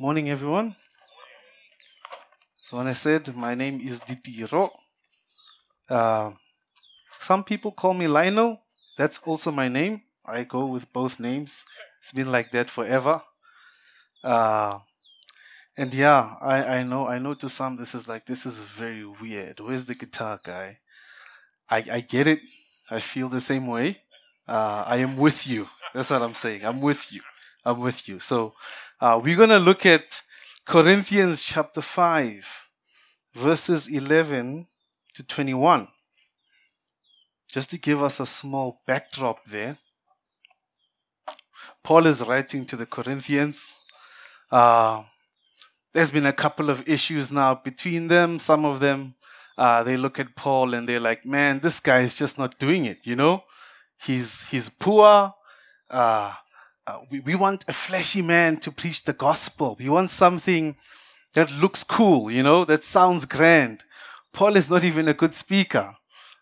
Morning, everyone. So, when I said my name is Ditiro, uh, some people call me Lionel. That's also my name. I go with both names. It's been like that forever. Uh, and yeah, I, I know I know to some this is like this is very weird. Where's the guitar guy? I I get it. I feel the same way. Uh, I am with you. That's what I'm saying. I'm with you. I'm with you. So uh, we're going to look at Corinthians chapter 5, verses 11 to 21. Just to give us a small backdrop there. Paul is writing to the Corinthians. Uh, there's been a couple of issues now between them. Some of them, uh, they look at Paul and they're like, man, this guy is just not doing it, you know? He's, he's poor. Uh, uh, we, we want a fleshy man to preach the gospel. We want something that looks cool, you know, that sounds grand. Paul is not even a good speaker.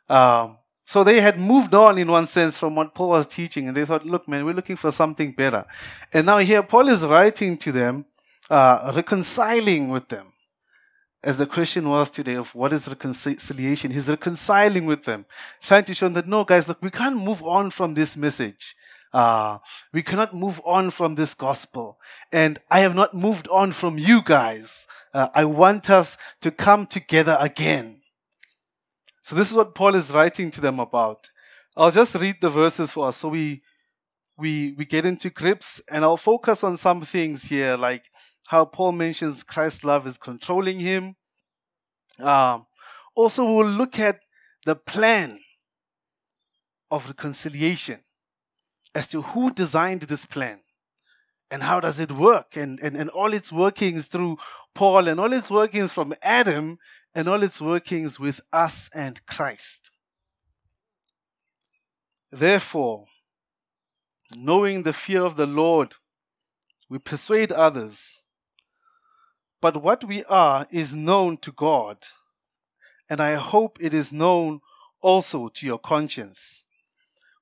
Um, so they had moved on in one sense from what Paul was teaching, and they thought, look, man, we're looking for something better. And now here Paul is writing to them, uh, reconciling with them. As the question was today of what is reconciliation, he's reconciling with them, trying to show them that no, guys, look, we can't move on from this message. Uh, we cannot move on from this gospel. And I have not moved on from you guys. Uh, I want us to come together again. So this is what Paul is writing to them about. I'll just read the verses for us so we, we, we get into grips and I'll focus on some things here, like how Paul mentions Christ's love is controlling him. Um, also, we'll look at the plan of reconciliation as to who designed this plan and how does it work and, and, and all its workings through Paul and all its workings from Adam and all its workings with us and Christ. Therefore, knowing the fear of the Lord, we persuade others. But what we are is known to God, and I hope it is known also to your conscience.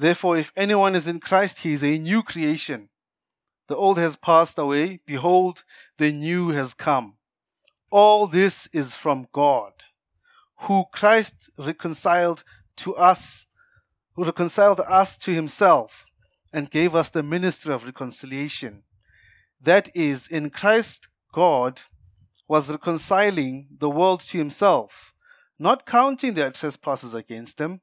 Therefore, if anyone is in Christ, he is a new creation. The old has passed away. Behold, the new has come. All this is from God, who Christ reconciled to us, who reconciled us to himself and gave us the ministry of reconciliation. That is, in Christ, God was reconciling the world to himself, not counting their trespasses against them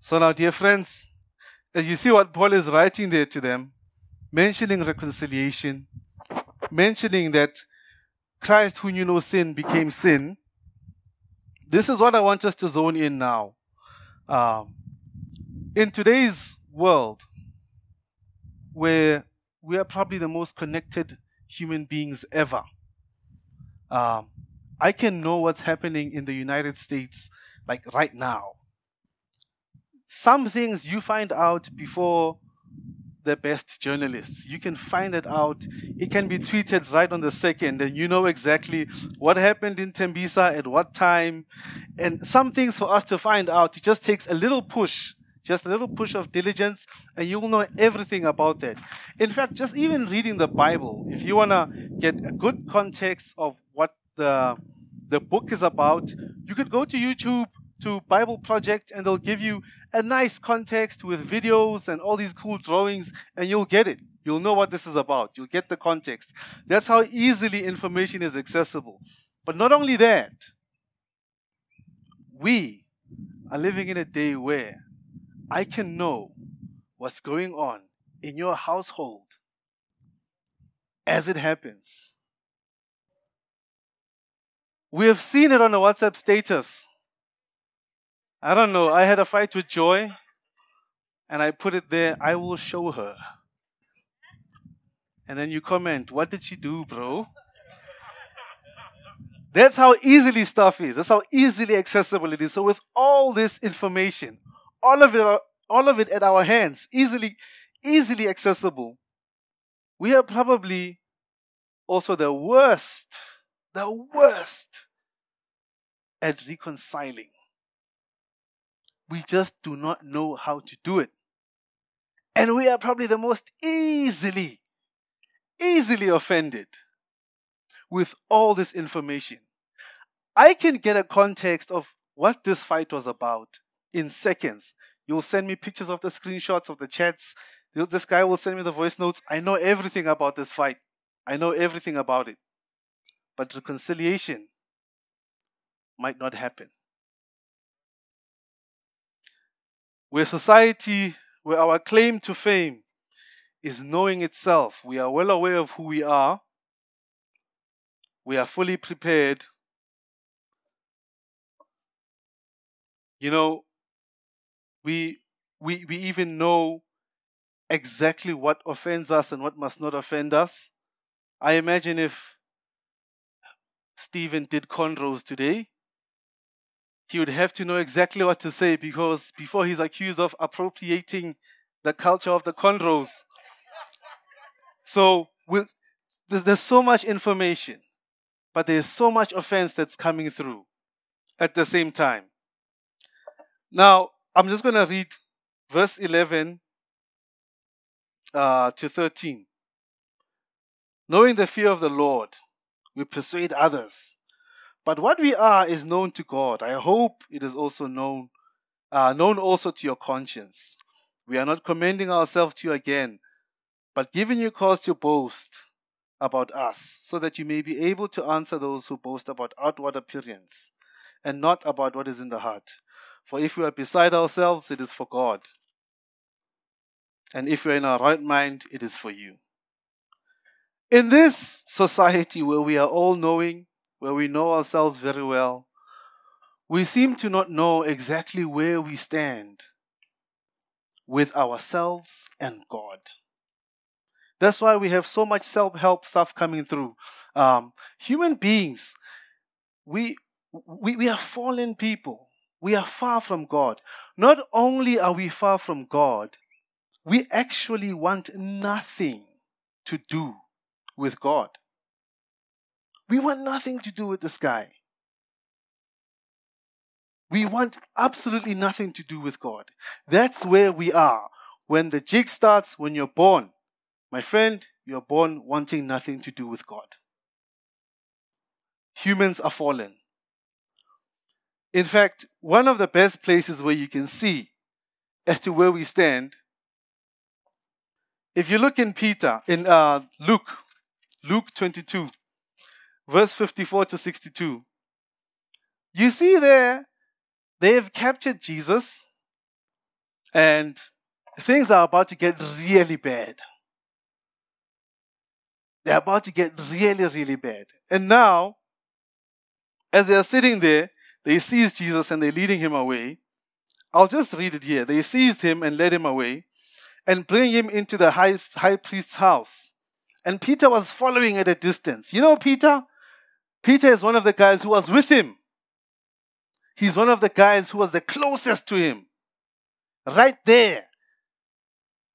So now, dear friends, as you see what Paul is writing there to them, mentioning reconciliation, mentioning that Christ, who knew no sin, became sin. This is what I want us to zone in now. Um, in today's world, where we are probably the most connected human beings ever, um, I can know what's happening in the United States like right now some things you find out before the best journalists. You can find it out. It can be tweeted right on the second, and you know exactly what happened in Tembisa at what time. And some things for us to find out, it just takes a little push, just a little push of diligence, and you'll know everything about that. In fact, just even reading the Bible, if you want to get a good context of what the the book is about, you could go to YouTube to Bible Project and they'll give you a nice context with videos and all these cool drawings and you'll get it. You'll know what this is about. You'll get the context. That's how easily information is accessible. But not only that, we are living in a day where I can know what's going on in your household as it happens. We have seen it on a WhatsApp status I don't know. I had a fight with Joy, and I put it there. I will show her. And then you comment, What did she do, bro? That's how easily stuff is. That's how easily accessible it is. So, with all this information, all of it, all of it at our hands, easily, easily accessible, we are probably also the worst, the worst at reconciling. We just do not know how to do it. And we are probably the most easily, easily offended with all this information. I can get a context of what this fight was about in seconds. You'll send me pictures of the screenshots of the chats. This guy will send me the voice notes. I know everything about this fight. I know everything about it. But reconciliation might not happen. Where society, where our claim to fame is knowing itself, we are well aware of who we are, we are fully prepared. You know, we, we, we even know exactly what offends us and what must not offend us. I imagine if Stephen did cornrows today, he would have to know exactly what to say because before he's accused of appropriating the culture of the cornrows. So with, there's, there's so much information, but there's so much offense that's coming through at the same time. Now, I'm just going to read verse 11 uh, to 13. Knowing the fear of the Lord, we persuade others. But what we are is known to God. I hope it is also known, uh, known also to your conscience. We are not commending ourselves to you again, but giving you cause to boast about us, so that you may be able to answer those who boast about outward appearance, and not about what is in the heart. For if we are beside ourselves, it is for God. And if we are in our right mind, it is for you. In this society where we are all knowing, where we know ourselves very well, we seem to not know exactly where we stand with ourselves and God. That's why we have so much self help stuff coming through. Um, human beings, we, we, we are fallen people. We are far from God. Not only are we far from God, we actually want nothing to do with God. We want nothing to do with the sky. We want absolutely nothing to do with God. That's where we are. When the jig starts, when you're born, my friend, you're born wanting nothing to do with God. Humans are fallen. In fact, one of the best places where you can see as to where we stand, if you look in Peter, in uh, Luke, Luke 22, verse 54 to 62. You see there, they've captured Jesus, and things are about to get really bad. They're about to get really, really bad. And now, as they are sitting there, they seize Jesus and they're leading him away. I'll just read it here. They seized him and led him away and bring him into the high, high priest's house. And Peter was following at a distance. You know Peter? Peter is one of the guys who was with him. He's one of the guys who was the closest to him. Right there.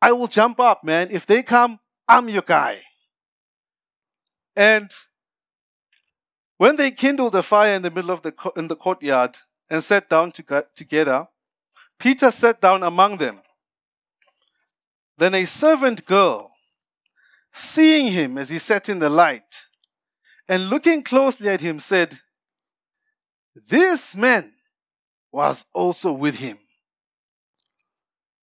I will jump up, man. If they come, I'm your guy. And when they kindled a fire in the middle of the, in the courtyard and sat down to, together, Peter sat down among them. Then a servant girl, seeing him as he sat in the light, and looking closely at him, said, This man was also with him.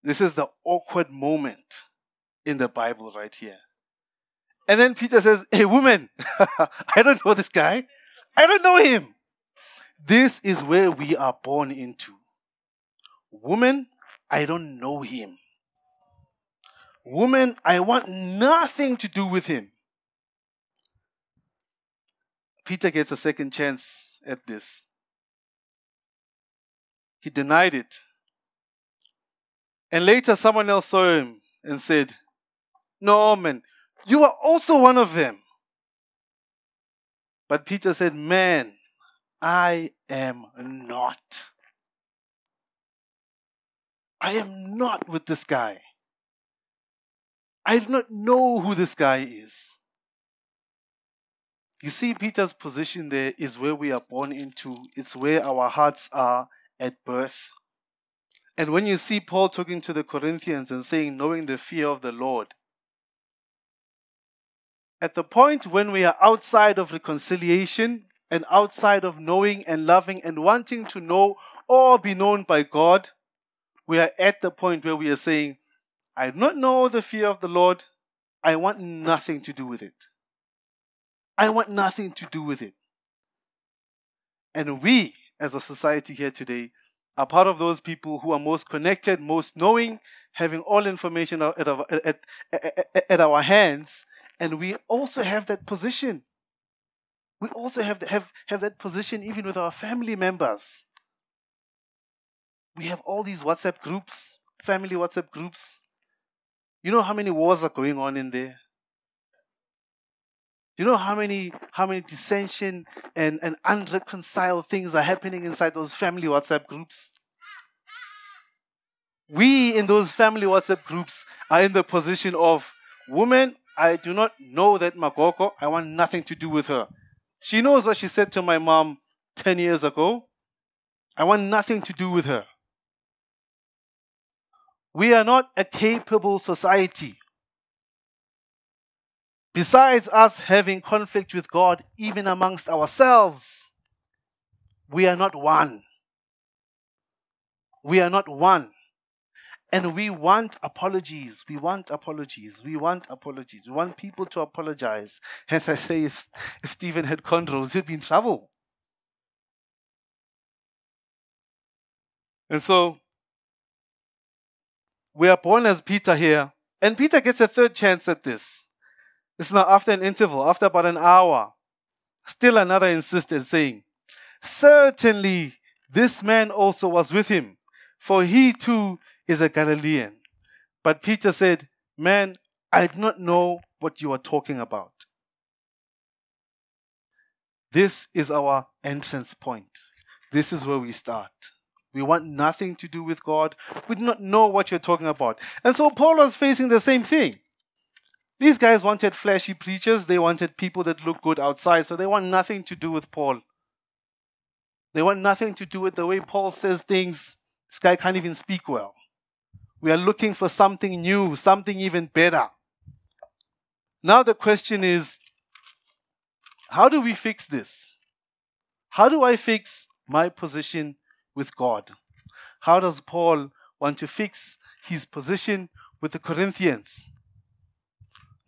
This is the awkward moment in the Bible right here. And then Peter says, Hey, woman, I don't know this guy. I don't know him. This is where we are born into. Woman, I don't know him. Woman, I want nothing to do with him. Peter gets a second chance at this. He denied it. And later, someone else saw him and said, No, man, you are also one of them. But Peter said, Man, I am not. I am not with this guy. I do not know who this guy is. You see, Peter's position there is where we are born into, it's where our hearts are at birth. And when you see Paul talking to the Corinthians and saying, knowing the fear of the Lord, at the point when we are outside of reconciliation and outside of knowing and loving and wanting to know or be known by God, we are at the point where we are saying, I do not know the fear of the Lord. I want nothing to do with it. I want nothing to do with it. And we, as a society here today, are part of those people who are most connected, most knowing, having all information at our, at, at, at our hands, and we also have that position. We also have, have, have that position even with our family members. We have all these WhatsApp groups, family WhatsApp groups. You know how many wars are going on in there? You know how many how many dissension and, and unreconciled things are happening inside those family WhatsApp groups? We in those family WhatsApp groups are in the position of woman, I do not know that Magoko. I want nothing to do with her. She knows what she said to my mom 10 years ago. I want nothing to do with her. We are not a capable society. Besides us having conflict with God, even amongst ourselves, we are not one. We are not one. And we want apologies. We want apologies. We want apologies. We want people to apologize. Hence, I say if, if Stephen had cornrows, he'd be in trouble. And so, we are born as Peter here. And Peter gets a third chance at this. It's now after an interval, after about an hour. Still another insisted, saying, Certainly this man also was with him, for he too is a Galilean. But Peter said, Man, I do not know what you are talking about. This is our entrance point. This is where we start. We want nothing to do with God. We do not know what you're talking about. And so Paul was facing the same thing. These guys wanted flashy preachers. They wanted people that look good outside. So they want nothing to do with Paul. They want nothing to do with the way Paul says things. This guy can't even speak well. We are looking for something new, something even better. Now the question is how do we fix this? How do I fix my position with God? How does Paul want to fix his position with the Corinthians?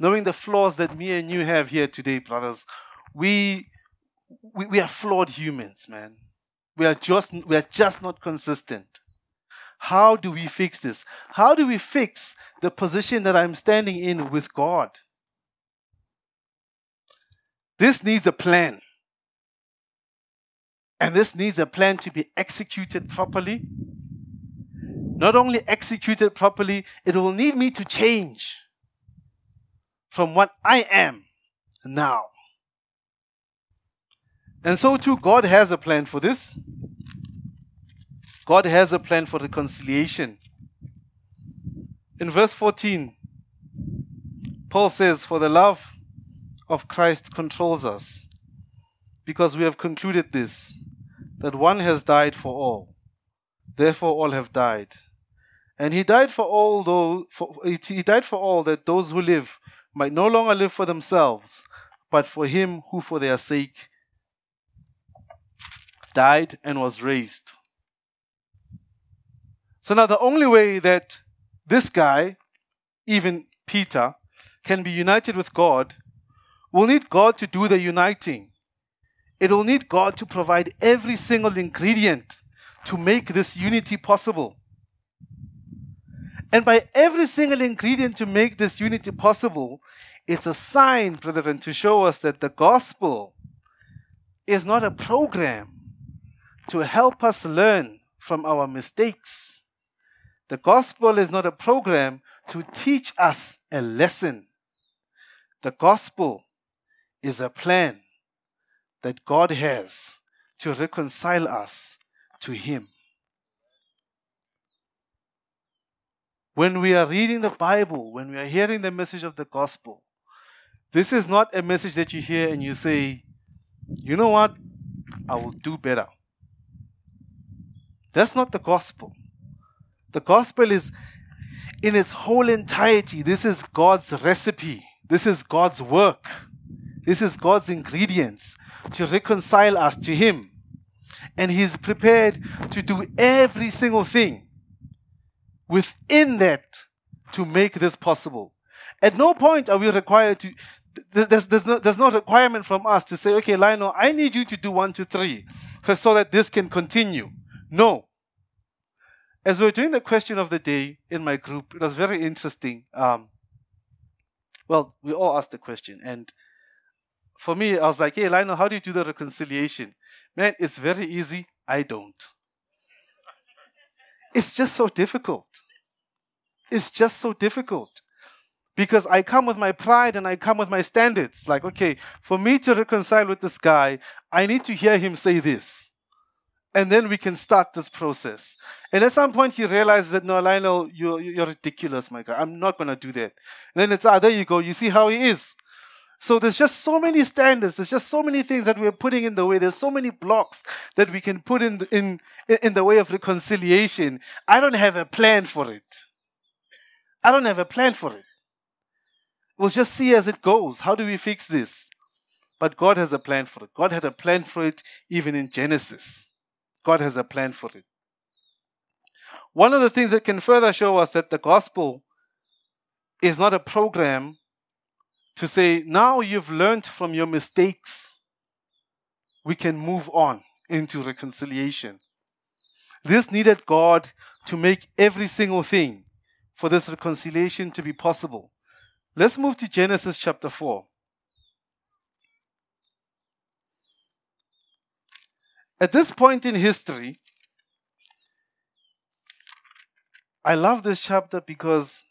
Knowing the flaws that me and you have here today, brothers, we, we, we are flawed humans, man. We are just we are just not consistent. How do we fix this? How do we fix the position that I'm standing in with God? This needs a plan. And this needs a plan to be executed properly. Not only executed properly, it will need me to change from what I am now. And so, too, God has a plan for this. God has a plan for reconciliation. In verse 14, Paul says, For the love of Christ controls us, because we have concluded this, that one has died for all, therefore all have died. And he died for all those, for, he died for all that those who live might no longer live for themselves, but for him who for their sake died and was raised. So now the only way that this guy, even Peter, can be united with God will need God to do the uniting. It will need God to provide every single ingredient to make this unity possible. And by every single ingredient to make this unity possible, it's a sign, brethren, to show us that the gospel is not a program to help us learn from our mistakes. The gospel is not a program to teach us a lesson. The gospel is a plan that God has to reconcile us to Him. When we are reading the Bible, when we are hearing the message of the gospel, this is not a message that you hear and you say, you know what? I will do better. That's not the gospel. The gospel is in its whole entirety. This is God's recipe. This is God's work. This is God's ingredients to reconcile us to Him. And He's prepared to do every single thing within that to make this possible. At no point are we required to, there's, there's, no, there's no requirement from us to say, okay, Lionel, I need you to do one, two, three, so that this can continue. No. As we were doing the question of the day in my group, it was very interesting. Um, well, we all asked the question, and for me, I was like, hey, Lionel, how do you do the reconciliation? Man, it's very easy. I don't. It's just so difficult. It's just so difficult because I come with my pride and I come with my standards. Like, okay, for me to reconcile with this guy, I need to hear him say this. And then we can start this process. And at some point, he realizes that, no, Lionel, you're, you're ridiculous, my guy. I'm not going to do that. And then it's, ah, there you go. You see how he is. So there's just so many standards. There's just so many things that we're putting in the way. There's so many blocks that we can put in, in, in the way of reconciliation. I don't have a plan for it. I don't have a plan for it. We'll just see as it goes. How do we fix this? But God has a plan for it. God had a plan for it even in Genesis. God has a plan for it. One of the things that can further show us that the gospel is not a program to say, now you've learned from your mistakes, we can move on into reconciliation. This needed God to make every single thing for this reconciliation to be possible. Let's move to Genesis chapter 4. At this point in history, I love this chapter because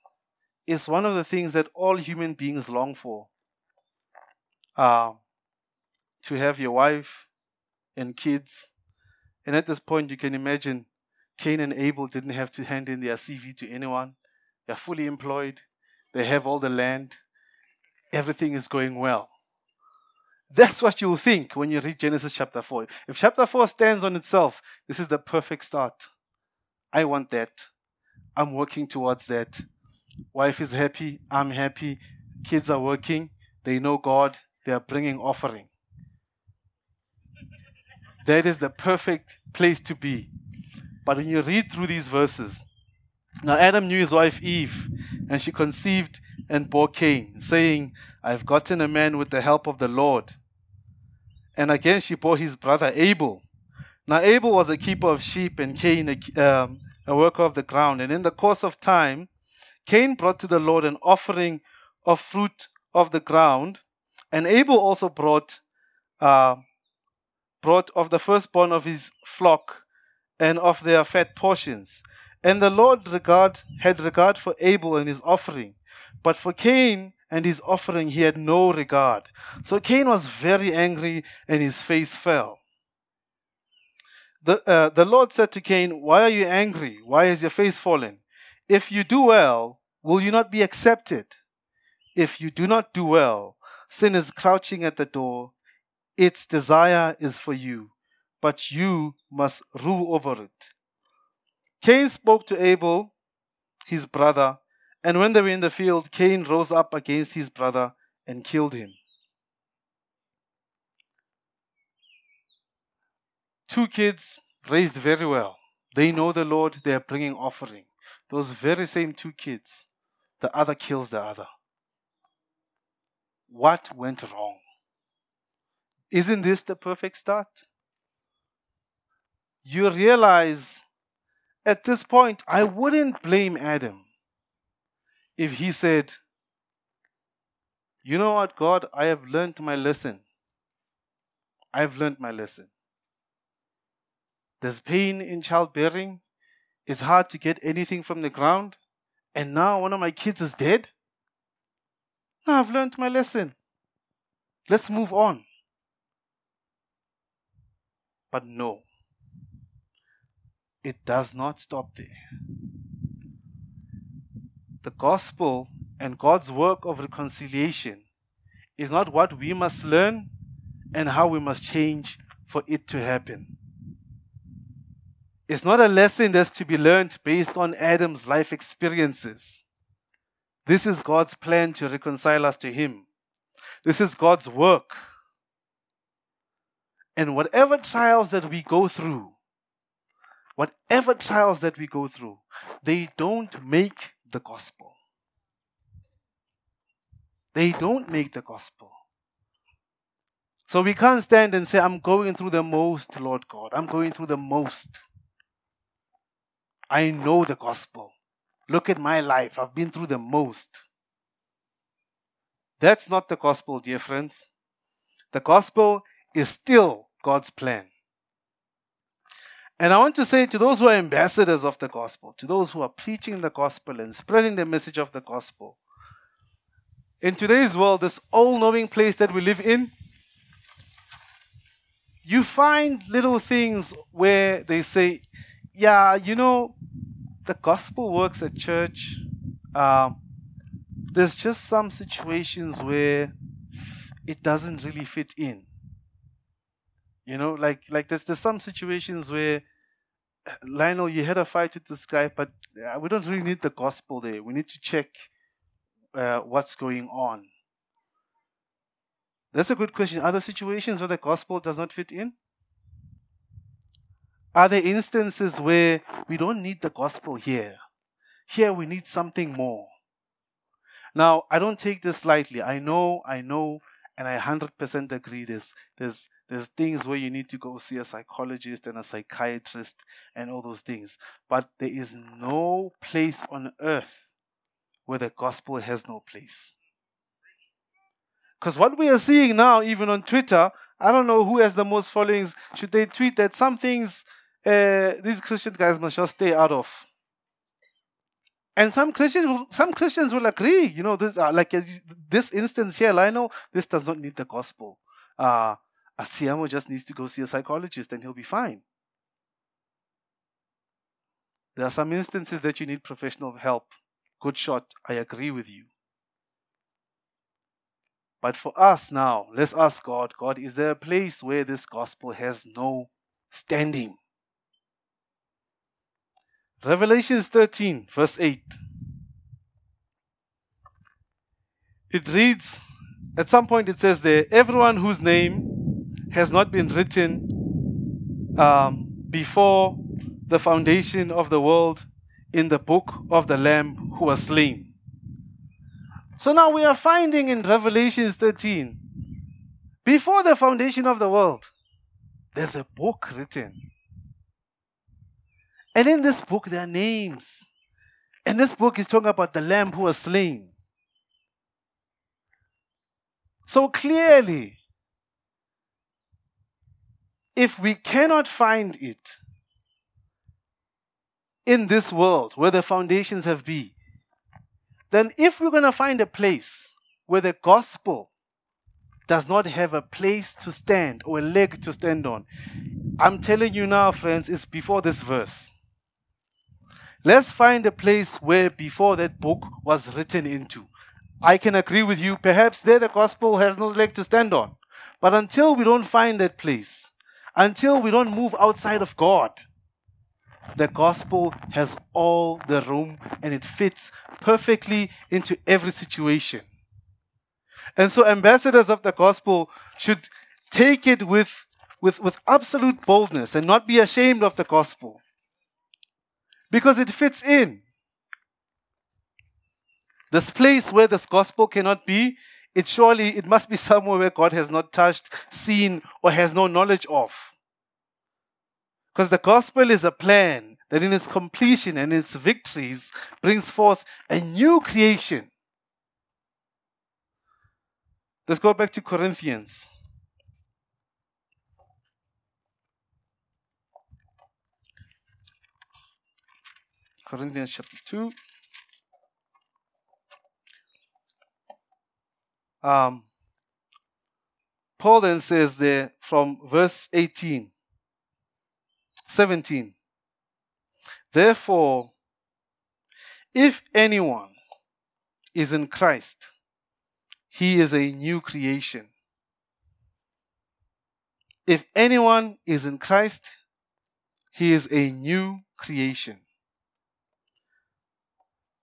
it's one of the things that all human beings long for. Uh, to have your wife and kids. And at this point, you can imagine Cain and Abel didn't have to hand in their CV to anyone. They're fully employed. They have all the land. Everything is going well. That's what you'll think when you read Genesis chapter 4. If chapter 4 stands on itself, this is the perfect start. I want that. I'm working towards that. Wife is happy. I'm happy. Kids are working. They know God. They are bringing offering. That is the perfect place to be. But when you read through these verses, now Adam knew his wife Eve, and she conceived and bore Cain, saying, I've gotten a man with the help of the Lord. And again she bore his brother Abel. Now Abel was a keeper of sheep, and Cain a, um, a worker of the ground. And in the course of time, Cain brought to the Lord an offering of fruit of the ground, and Abel also brought uh, brought of the firstborn of his flock and of their fat portions. And the Lord regard, had regard for Abel and his offering, but for Cain and his offering he had no regard. So Cain was very angry and his face fell. The, uh, the Lord said to Cain, Why are you angry? Why is your face fallen? If you do well, will you not be accepted? If you do not do well, sin is crouching at the door. Its desire is for you, but you must rule over it. Cain spoke to Abel, his brother, and when they were in the field, Cain rose up against his brother and killed him. Two kids raised very well. They know the Lord, they are bringing offering. Those very same two kids, the other kills the other. What went wrong? Isn't this the perfect start? You realize at this point, I wouldn't blame Adam if he said, You know what, God, I have learned my lesson. I've learned my lesson. There's pain in childbearing. It's hard to get anything from the ground. And now one of my kids is dead. Now I've learned my lesson. Let's move on. But no, it does not stop there. The gospel and God's work of reconciliation is not what we must learn and how we must change for it to happen. It's not a lesson that's to be learned based on Adam's life experiences. This is God's plan to reconcile us to Him. This is God's work. And whatever trials that we go through, whatever trials that we go through, they don't make the gospel. They don't make the gospel. So we can't stand and say, I'm going through the most, Lord God. I'm going through the most. I know the gospel. Look at my life. I've been through the most. That's not the gospel, dear friends. The gospel is still God's plan. And I want to say to those who are ambassadors of the gospel, to those who are preaching the gospel and spreading the message of the gospel, in today's world, this all knowing place that we live in, you find little things where they say, yeah, you know, the gospel works at church. Uh, there's just some situations where it doesn't really fit in. You know, like like there's there's some situations where Lionel, you had a fight with this guy, but uh, we don't really need the gospel there. We need to check uh, what's going on. That's a good question. Are there situations where the gospel does not fit in? Are there instances where we don't need the gospel here? Here we need something more. Now, I don't take this lightly. I know, I know, and I 100% agree this. There's, there's things where you need to go see a psychologist and a psychiatrist and all those things. But there is no place on earth where the gospel has no place. Because what we are seeing now, even on Twitter, I don't know who has the most followings. Should they tweet that some things uh, these Christian guys must just stay out of. And some Christians, some Christians will agree. You know, this uh, like uh, this instance here. Know this does not need the gospel. Uh, Asiamo just needs to go see a psychologist, and he'll be fine. There are some instances that you need professional help. Good shot. I agree with you. But for us now, let's ask God God, is there a place where this gospel has no standing? Revelations 13, verse 8. It reads, at some point it says there, everyone whose name has not been written um, before the foundation of the world in the book of the Lamb who was slain. So now we are finding in Revelations 13, before the foundation of the world, there's a book written and in this book, there are names. And this book is talking about the lamb who was slain. So clearly, if we cannot find it in this world where the foundations have been, then if we're going to find a place where the gospel does not have a place to stand or a leg to stand on, I'm telling you now, friends, it's before this verse. let's find a place where before that book was written into. I can agree with you. Perhaps there the gospel has no leg to stand on. But until we don't find that place, until we don't move outside of God, the gospel has all the room and it fits perfectly into every situation. And so ambassadors of the gospel should take it with, with, with absolute boldness and not be ashamed of the gospel. Because it fits in. This place where this gospel cannot be, it surely it must be somewhere where God has not touched, seen, or has no knowledge of. Because the gospel is a plan that in its completion and its victories brings forth a new creation. Let's go back to Corinthians. Corinthians chapter 2. Um, Paul then says there from verse 18, 17, Therefore, if anyone is in Christ, he is a new creation. If anyone is in Christ, he is a new creation.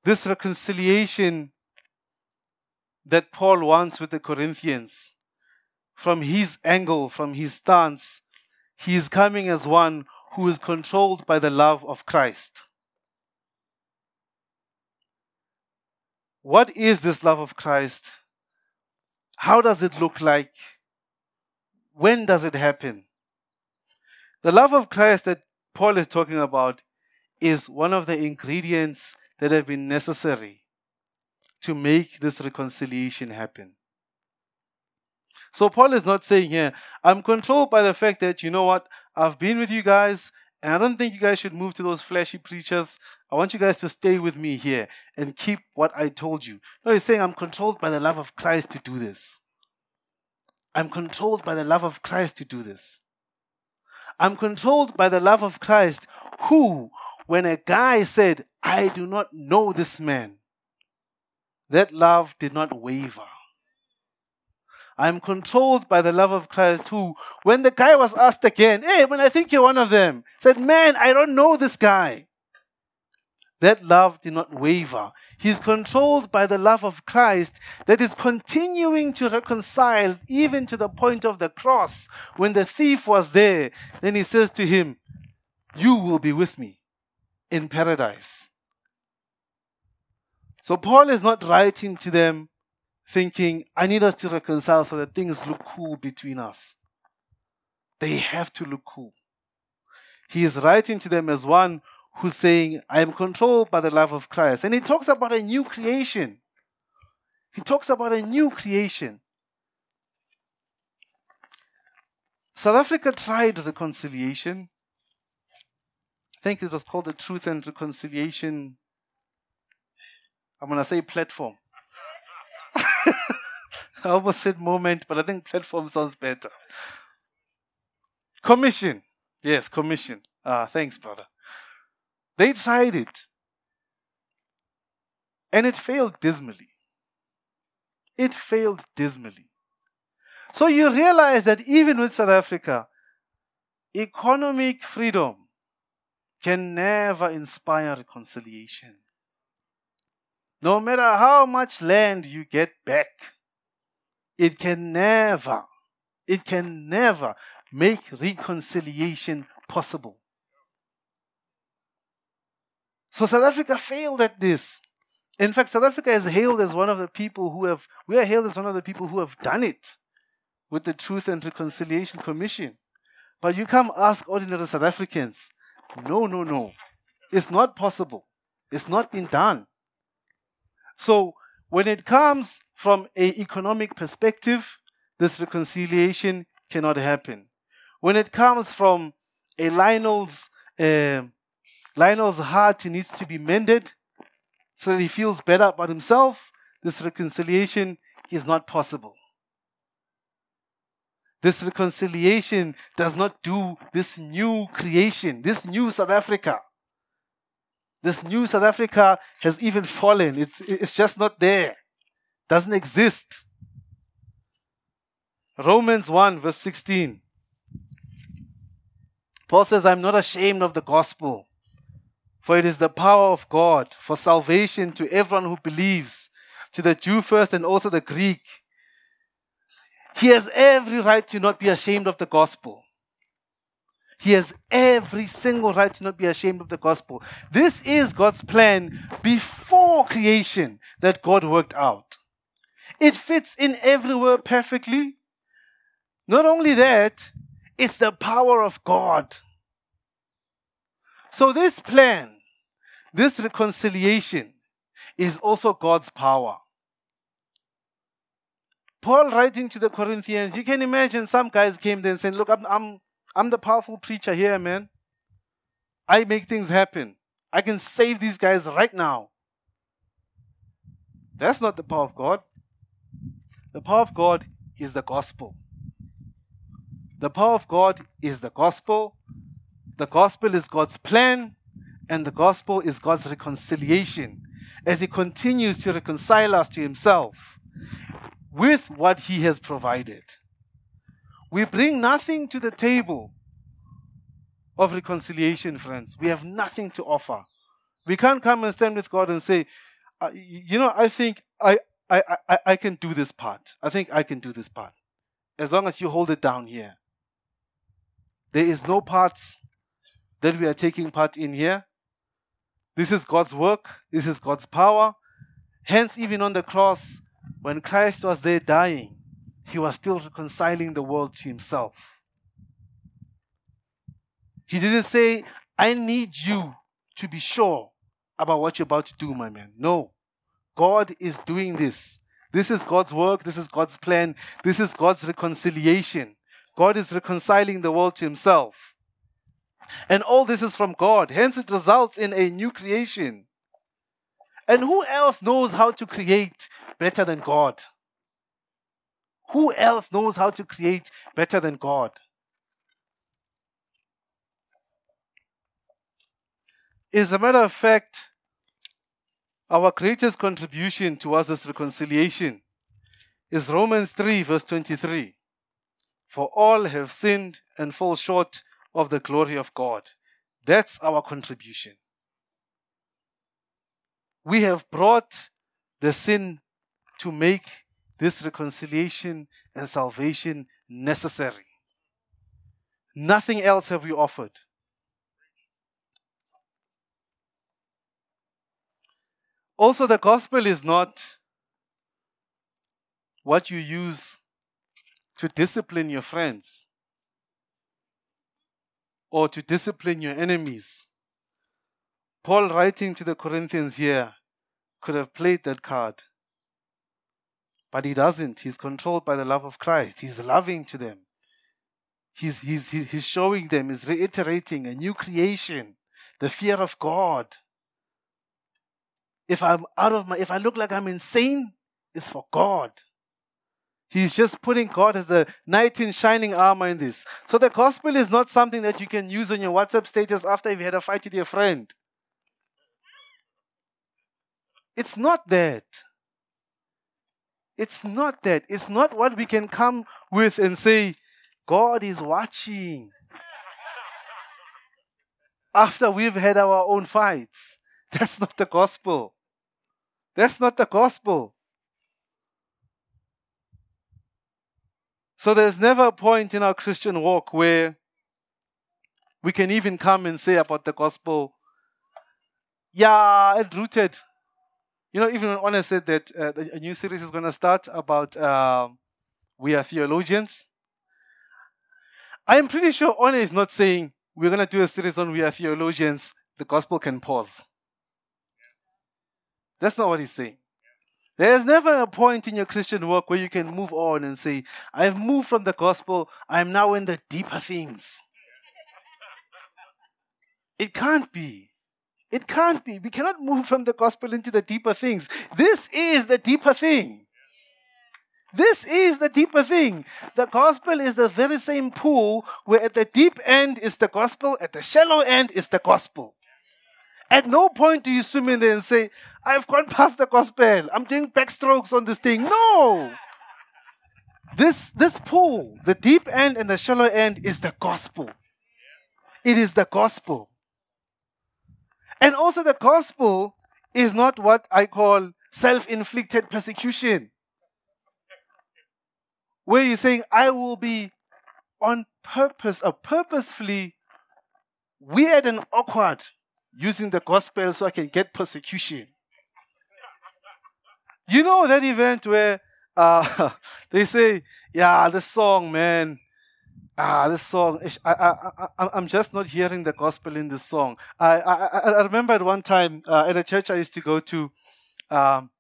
This reconciliation that Paul wants with the Corinthians, from his angle, from his stance, he is coming as one who is controlled by the love of Christ. What is this love of Christ? How does it look like? When does it happen? The love of Christ that Paul is talking about is one of the ingredients that have been necessary to make this reconciliation happen. So Paul is not saying here, I'm controlled by the fact that, you know what, I've been with you guys, and I don't think you guys should move to those flashy preachers. I want you guys to stay with me here and keep what I told you. No, he's saying, I'm controlled by the love of Christ to do this. I'm controlled by the love of Christ to do this. I'm controlled by the love of Christ, who, when a guy said, I do not know this man, that love did not waver. I'm controlled by the love of Christ who, when the guy was asked again, hey, when I think you're one of them, said, man, I don't know this guy. That love did not waver. He's controlled by the love of Christ that is continuing to reconcile even to the point of the cross. When the thief was there, then he says to him, You will be with me in paradise. So Paul is not writing to them thinking, I need us to reconcile so that things look cool between us. They have to look cool. He is writing to them as one who's saying, I am controlled by the love of Christ. And he talks about a new creation. He talks about a new creation. South Africa tried reconciliation. I think it was called the Truth and Reconciliation I'm going to say platform. I almost said moment, but I think platform sounds better. Commission. Yes, commission. Ah, thanks, brother. They tried it. And it failed dismally. It failed dismally. So you realize that even with South Africa, economic freedom can never inspire reconciliation. No matter how much land you get back, it can never, it can never make reconciliation possible. So South Africa failed at this. In fact, South Africa is hailed as one of the people who have, we are hailed as one of the people who have done it with the Truth and Reconciliation Commission. But you come ask ordinary South Africans, no, no, no. It's not possible. It's not been done. So when it comes from an economic perspective, this reconciliation cannot happen. When it comes from a Lionel's uh, Lionel's heart needs to be mended so that he feels better about himself, this reconciliation is not possible. This reconciliation does not do this new creation, this new South Africa. This new South Africa has even fallen. It's, it's just not there, doesn't exist. Romans 1, verse 16. Paul says, I'm not ashamed of the gospel, for it is the power of God for salvation to everyone who believes, to the Jew first and also the Greek. He has every right to not be ashamed of the gospel. He has every single right to not be ashamed of the gospel. This is God's plan before creation that God worked out. It fits in everywhere perfectly. Not only that, it's the power of God. So, this plan, this reconciliation, is also God's power. Paul writing to the Corinthians, you can imagine some guys came there and said, Look, I'm, I'm, I'm the powerful preacher here, man. I make things happen. I can save these guys right now. That's not the power of God. The power of God is the gospel. The power of God is the gospel. The gospel is God's plan, and the gospel is God's reconciliation as He continues to reconcile us to Himself with what He has provided. We bring nothing to the table of reconciliation, friends. We have nothing to offer. We can't come and stand with God and say, uh, you know, I think I, I, I, I can do this part. I think I can do this part. As long as you hold it down here. There is no parts that we are taking part in here. This is God's work. This is God's power. Hence, even on the cross, when Christ was there dying, he was still reconciling the world to himself. He didn't say, I need you to be sure about what you're about to do, my man. No. God is doing this. This is God's work. This is God's plan. This is God's reconciliation. God is reconciling the world to himself. And all this is from God. Hence, it results in a new creation. And who else knows how to create better than God? Who else knows how to create better than God? As a matter of fact, our Creator's contribution towards this reconciliation is Romans 3, verse 23. For all have sinned and fall short of the glory of God. That's our contribution. We have brought the sin to make this reconciliation and salvation necessary. Nothing else have we offered. Also, the gospel is not what you use to discipline your friends or to discipline your enemies. Paul, writing to the Corinthians here, could have played that card. But he doesn't. He's controlled by the love of Christ. He's loving to them. He's, he's, he's showing them, he's reiterating a new creation, the fear of God. If I'm out of my, if I look like I'm insane, it's for God. He's just putting God as the knight in shining armor in this. So the gospel is not something that you can use on your WhatsApp status after you've had a fight with your friend. It's not that. It's not that. It's not what we can come with and say, God is watching. After we've had our own fights. That's not the gospel. That's not the gospel. So there's never a point in our Christian walk where we can even come and say about the gospel, yeah, it rooted. You know, even when I said that uh, a new series is going to start about uh, we are theologians, I'm pretty sure One is not saying we're going to do a series on we are theologians, the gospel can pause. That's not what he's saying. There's never a point in your Christian work where you can move on and say, I've moved from the gospel, I'm now in the deeper things. It can't be. It can't be. We cannot move from the gospel into the deeper things. This is the deeper thing. This is the deeper thing. The gospel is the very same pool where at the deep end is the gospel, at the shallow end is the gospel. At no point do you swim in there and say, I've gone past the gospel. I'm doing backstrokes on this thing. No. This, this pool, the deep end and the shallow end, is the gospel. It is the gospel. And also, the gospel is not what I call self inflicted persecution. Where you're saying, I will be on purpose or purposefully weird and awkward using the gospel so I can get persecution. You know that event where uh, they say, "Yeah, this song, man, ah, this song. I, I, I, I'm just not hearing the gospel in this song." I, I, I remember at one time uh, at a church I used to go to. Um,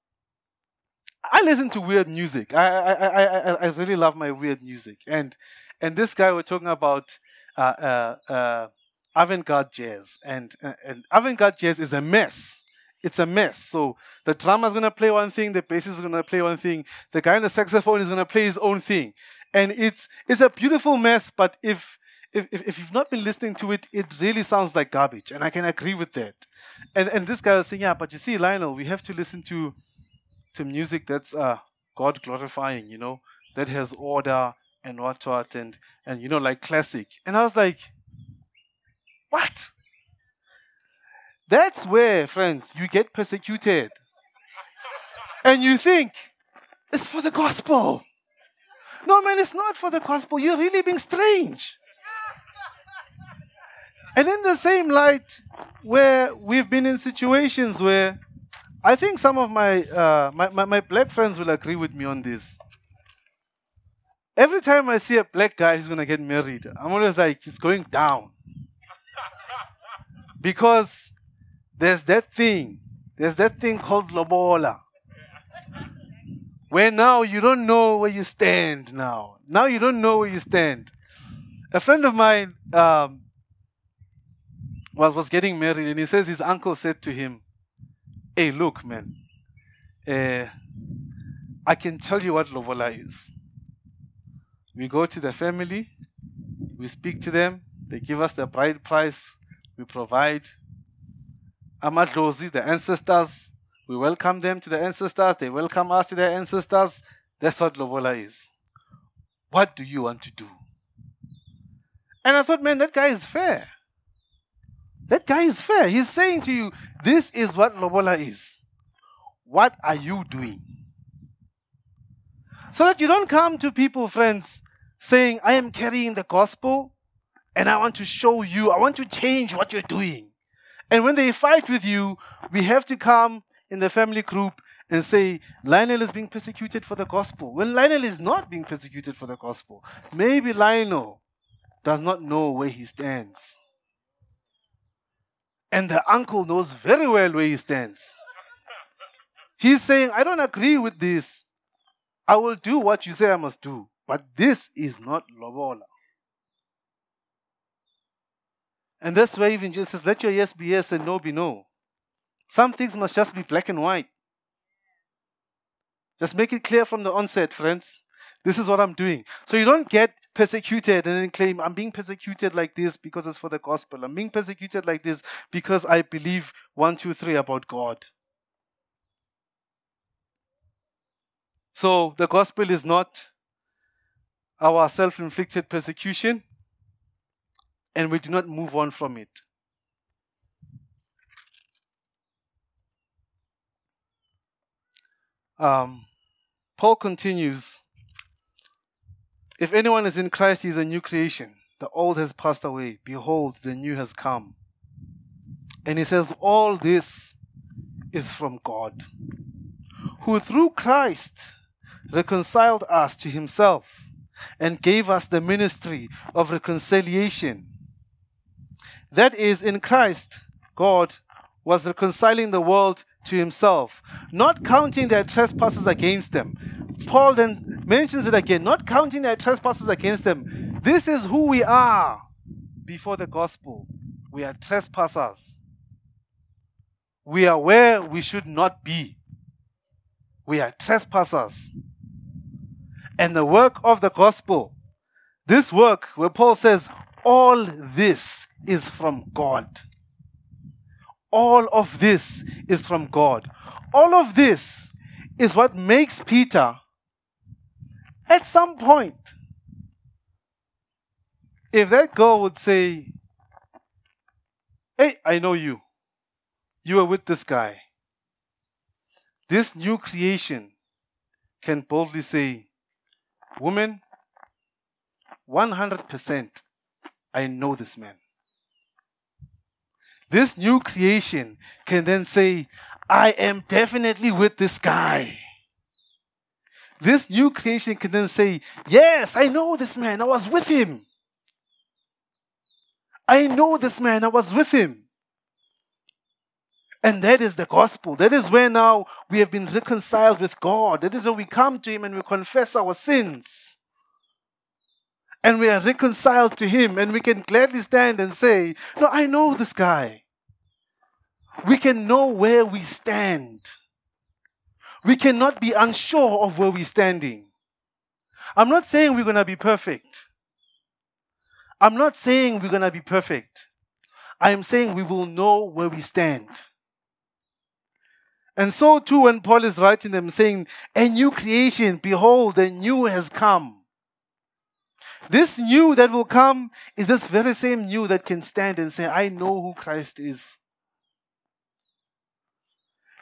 I listen to weird music. I, I, I, I really love my weird music, and and this guy we're talking about uh, uh, uh, avant-garde jazz, and and avant-garde jazz is a mess. It's a mess. So the drummer is gonna play one thing, the bassist is gonna play one thing, the guy on the saxophone is gonna play his own thing, and it's it's a beautiful mess. But if if, if, you've not been listening to it, it really sounds like garbage, and I can agree with that. And and this guy was saying, yeah, but you see, Lionel, we have to listen to to music that's uh, God glorifying, you know, that has order and what what and and you know like classic. And I was like, what? That's where, friends, you get persecuted. and you think it's for the gospel. No, man, it's not for the gospel. You're really being strange. and in the same light, where we've been in situations where I think some of my, uh, my, my, my black friends will agree with me on this. Every time I see a black guy who's going to get married, I'm always like, he's going down. because there's that thing, there's that thing called lobola. Where now you don't know where you stand now. Now you don't know where you stand. A friend of mine um, was, was getting married and he says his uncle said to him, Hey, look, man, uh, I can tell you what lobola is. We go to the family, we speak to them, they give us the bride price, we provide. Amadlozi, the ancestors, we welcome them to the ancestors, they welcome us to their ancestors. That's what lobola is. What do you want to do? And I thought, man, that guy is fair. That guy is fair. He's saying to you, this is what lobola is. What are you doing? So that you don't come to people, friends, saying, I am carrying the gospel and I want to show you, I want to change what you're doing. And when they fight with you, we have to come in the family group and say, Lionel is being persecuted for the gospel. When Lionel is not being persecuted for the gospel, maybe Lionel does not know where he stands. And the uncle knows very well where he stands. He's saying, I don't agree with this. I will do what you say I must do. But this is not lobola. And that's why even Jesus says, let your yes be yes and no be no. Some things must just be black and white. Just make it clear from the onset, friends. This is what I'm doing. So you don't get persecuted and then claim, I'm being persecuted like this because it's for the gospel. I'm being persecuted like this because I believe one, two, three about God. So the gospel is not our self inflicted persecution and we do not move on from it. Um, Paul continues If anyone is in Christ, he is a new creation. The old has passed away. Behold, the new has come. And he says, All this is from God, who through Christ reconciled us to himself and gave us the ministry of reconciliation. That is, in Christ, God was reconciling the world to himself, not counting their trespasses against them. Paul then mentions it again, not counting their trespasses against them. This is who we are before the gospel. We are trespassers. We are where we should not be. We are trespassers and the work of the gospel. This work, where Paul says, all this is from God. All of this is from God. All of this is what makes Peter, at some point, if that girl would say, Hey, I know you. You are with this guy. This new creation can boldly say, Woman, 100%, I know this man. This new creation can then say, I am definitely with this guy. This new creation can then say, Yes, I know this man. I was with him. I know this man. I was with him. And that is the gospel. That is where now we have been reconciled with God. That is where we come to Him and we confess our sins. And we are reconciled to Him and we can gladly stand and say, No, I know this guy. We can know where we stand. We cannot be unsure of where we're standing. I'm not saying we're going to be perfect. I'm not saying we're going to be perfect. I'm saying we will know where we stand. And so too, when Paul is writing them, saying, A new creation, behold, a new has come. This new that will come is this very same new that can stand and say, I know who Christ is.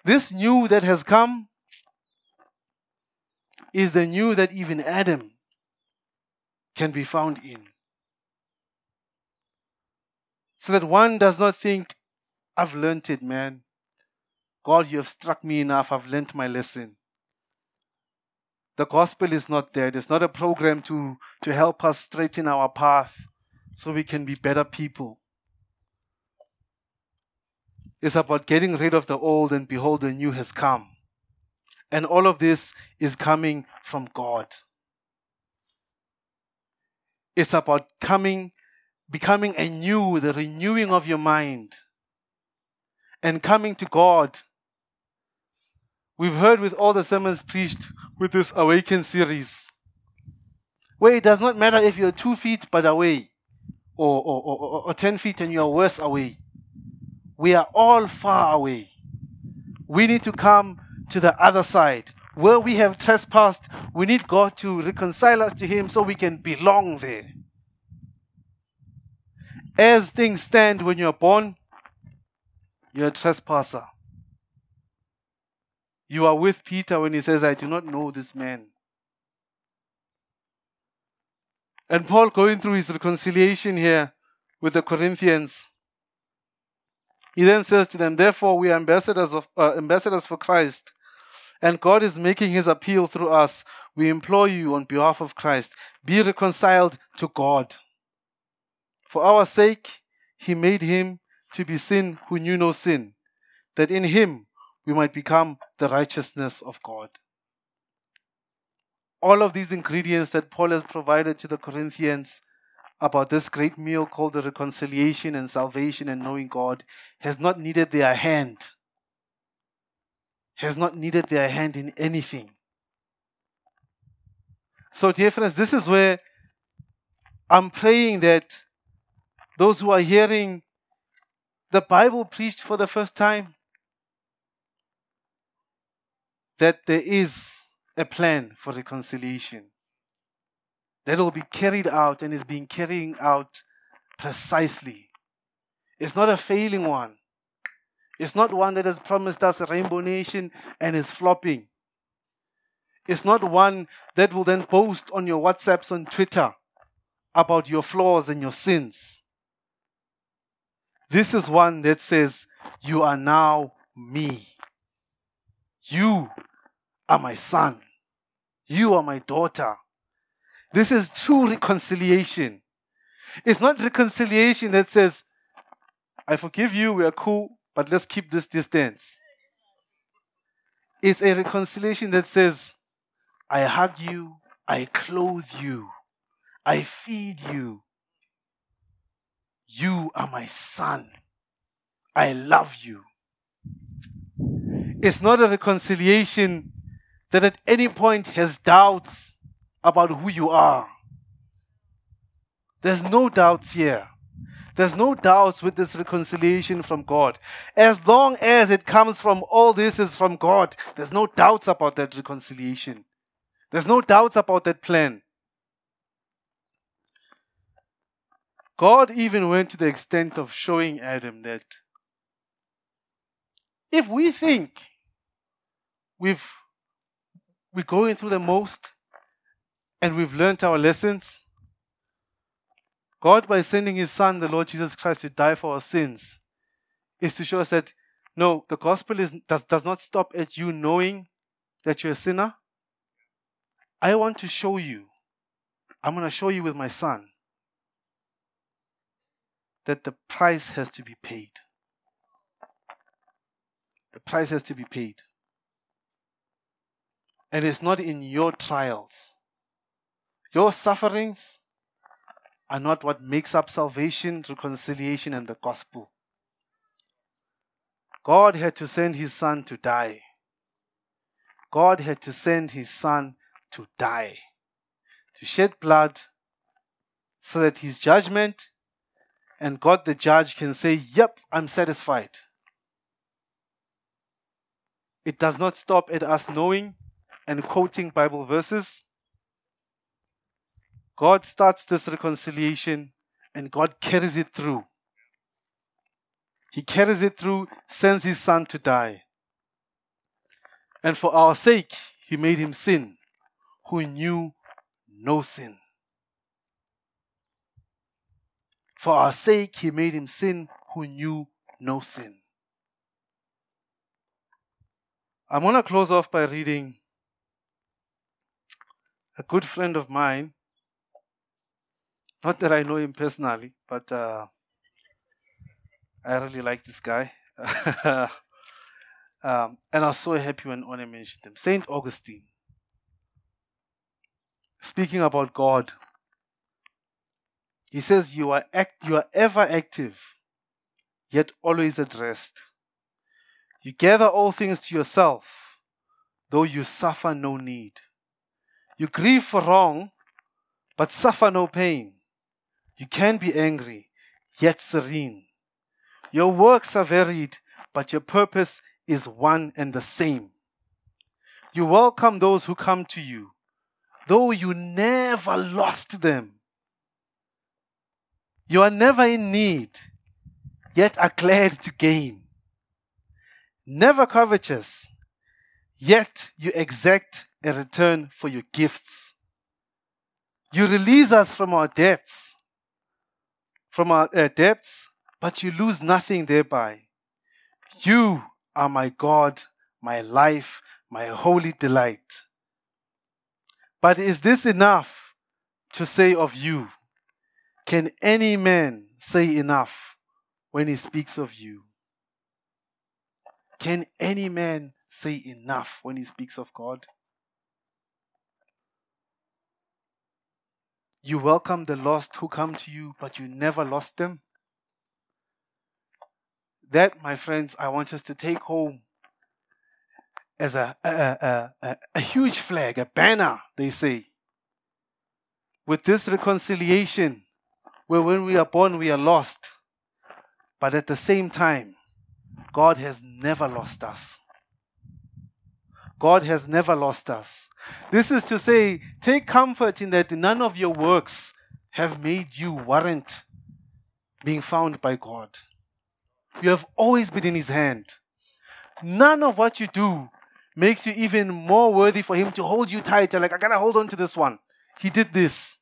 This new that has come is the new that even Adam can be found in so that one does not think, I've learnt it, man. God, you have struck me enough. I've learnt my lesson. The gospel is not there. It's not a program to, to help us straighten our path so we can be better people. It's about getting rid of the old and behold, the new has come. And all of this is coming from God. It's about coming becoming anew, the renewing of your mind, and coming to God. We've heard with all the sermons preached with this Awaken series, where it does not matter if you're two feet but away, or, or, or, or 10 feet and you're worse away. We are all far away. We need to come to the other side. Where we have trespassed, we need God to reconcile us to Him so we can belong there. As things stand when you're born, you're a trespasser. You are with Peter when he says, I do not know this man. And Paul going through his reconciliation here with the Corinthians. He then says to them, Therefore, we are ambassadors, of, uh, ambassadors for Christ, and God is making his appeal through us. We implore you on behalf of Christ, be reconciled to God. For our sake, he made him to be sin who knew no sin, that in him we might become the righteousness of God. All of these ingredients that Paul has provided to the Corinthians about this great meal called the reconciliation and salvation and knowing God has not needed their hand, has not needed their hand in anything. So, dear friends, this is where I'm praying that those who are hearing the Bible preached for the first time, that there is a plan for reconciliation that will be carried out and is being carried out precisely. It's not a failing one. It's not one that has promised us a rainbow nation and is flopping. It's not one that will then post on your WhatsApps on Twitter about your flaws and your sins. This is one that says, You are now me. You are my son. You are my daughter. This is true reconciliation. It's not reconciliation that says, I forgive you, we are cool, but let's keep this distance. It's a reconciliation that says, I hug you, I clothe you, I feed you, you are my son. I love you. It's not a reconciliation that at any point has doubts about who you are. There's no doubts here. There's no doubts with this reconciliation from God. As long as it comes from all this is from God, there's no doubts about that reconciliation. There's no doubts about that plan. God even went to the extent of showing Adam that if we think we've we're going through the most and we've learned our lessons, God, by sending His Son, the Lord Jesus Christ, to die for our sins, is to show us that no, the gospel is, does, does not stop at you knowing that you're a sinner. I want to show you, I'm going to show you with my Son that the price has to be paid. The price has to be paid. And it's not in your trials. Your sufferings are not what makes up salvation, reconciliation, and the gospel. God had to send his son to die. God had to send his son to die, to shed blood, so that his judgment and God the judge can say, Yep, I'm satisfied. It does not stop at us knowing and quoting Bible verses. God starts this reconciliation and God carries it through. He carries it through, sends his son to die. And for our sake, he made him sin, who knew no sin. For our sake, he made him sin who knew no sin. I'm going to close off by reading a good friend of mine. Not that I know him personally, but uh, I really like this guy. um, and I was so happy when One mentioned him. Saint Augustine. Speaking about God. He says, You are, act- you are ever active, yet always at rest. You gather all things to yourself, though you suffer no need. You grieve for wrong, but suffer no pain. You can be angry, yet serene. Your works are varied, but your purpose is one and the same. You welcome those who come to you, though you never lost them. You are never in need, yet are glad to gain. Never covetous, yet you exact a return for your gifts. You release us from our debts, from our uh, debts, but you lose nothing thereby. You are my God, my life, my holy delight. But is this enough to say of you? Can any man say enough when he speaks of you? Can any man say enough when he speaks of God? You welcome the lost who come to you, but you never lost them. That, my friends, I want us to take home as a, a, a, a, huge flag, a banner, they say. With this reconciliation, where when we are born, we are lost. But at the same time, God has never lost us. God has never lost us. This is to say, take comfort in that none of your works have made you warrant being found by God. You have always been in His hand. None of what you do makes you even more worthy for Him to hold you tighter. Like, I gotta hold on to this one. He did this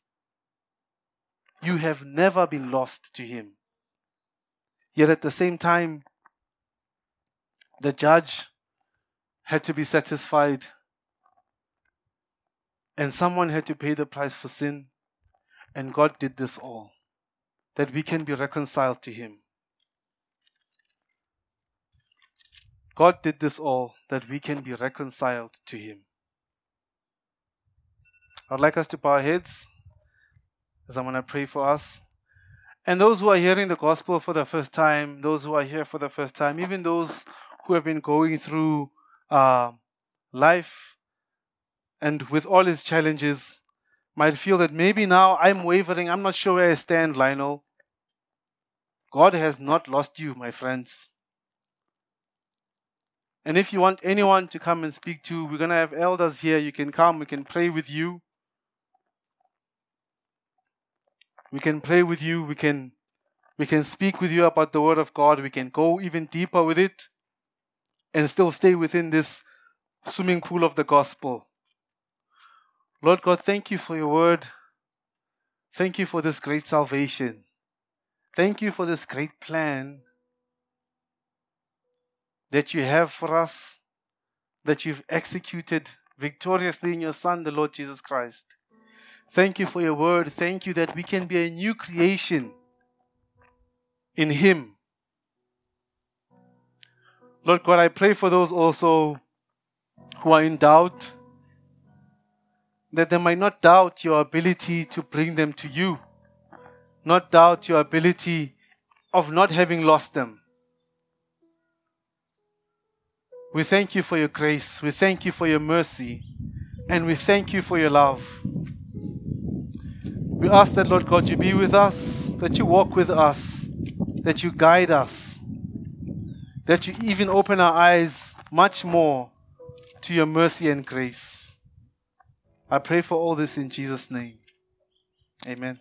you have never been lost to him. Yet at the same time, the judge had to be satisfied, and someone had to pay the price for sin, and God did this all that we can be reconciled to him. God did this all that we can be reconciled to him. I'd like us to bow our heads as I'm going to pray for us. And those who are hearing the gospel for the first time, those who are here for the first time, even those who have been going through uh, life and with all its challenges, might feel that maybe now I'm wavering. I'm not sure where I stand, Lionel. God has not lost you, my friends. And if you want anyone to come and speak to, we're going to have elders here. You can come, we can pray with you. We can pray with you. We can we can speak with you about the word of God. We can go even deeper with it and still stay within this swimming pool of the gospel. Lord God, thank you for your word. Thank you for this great salvation. Thank you for this great plan that you have for us, that you've executed victoriously in your Son, the Lord Jesus Christ. Thank you for your word. Thank you that we can be a new creation in Him. Lord God, I pray for those also who are in doubt, that they might not doubt your ability to bring them to you, not doubt your ability of not having lost them. We thank you for your grace, we thank you for your mercy, and we thank you for your love. We ask that, Lord God, you be with us, that you walk with us, that you guide us, that you even open our eyes much more to your mercy and grace. I pray for all this in Jesus' name. Amen.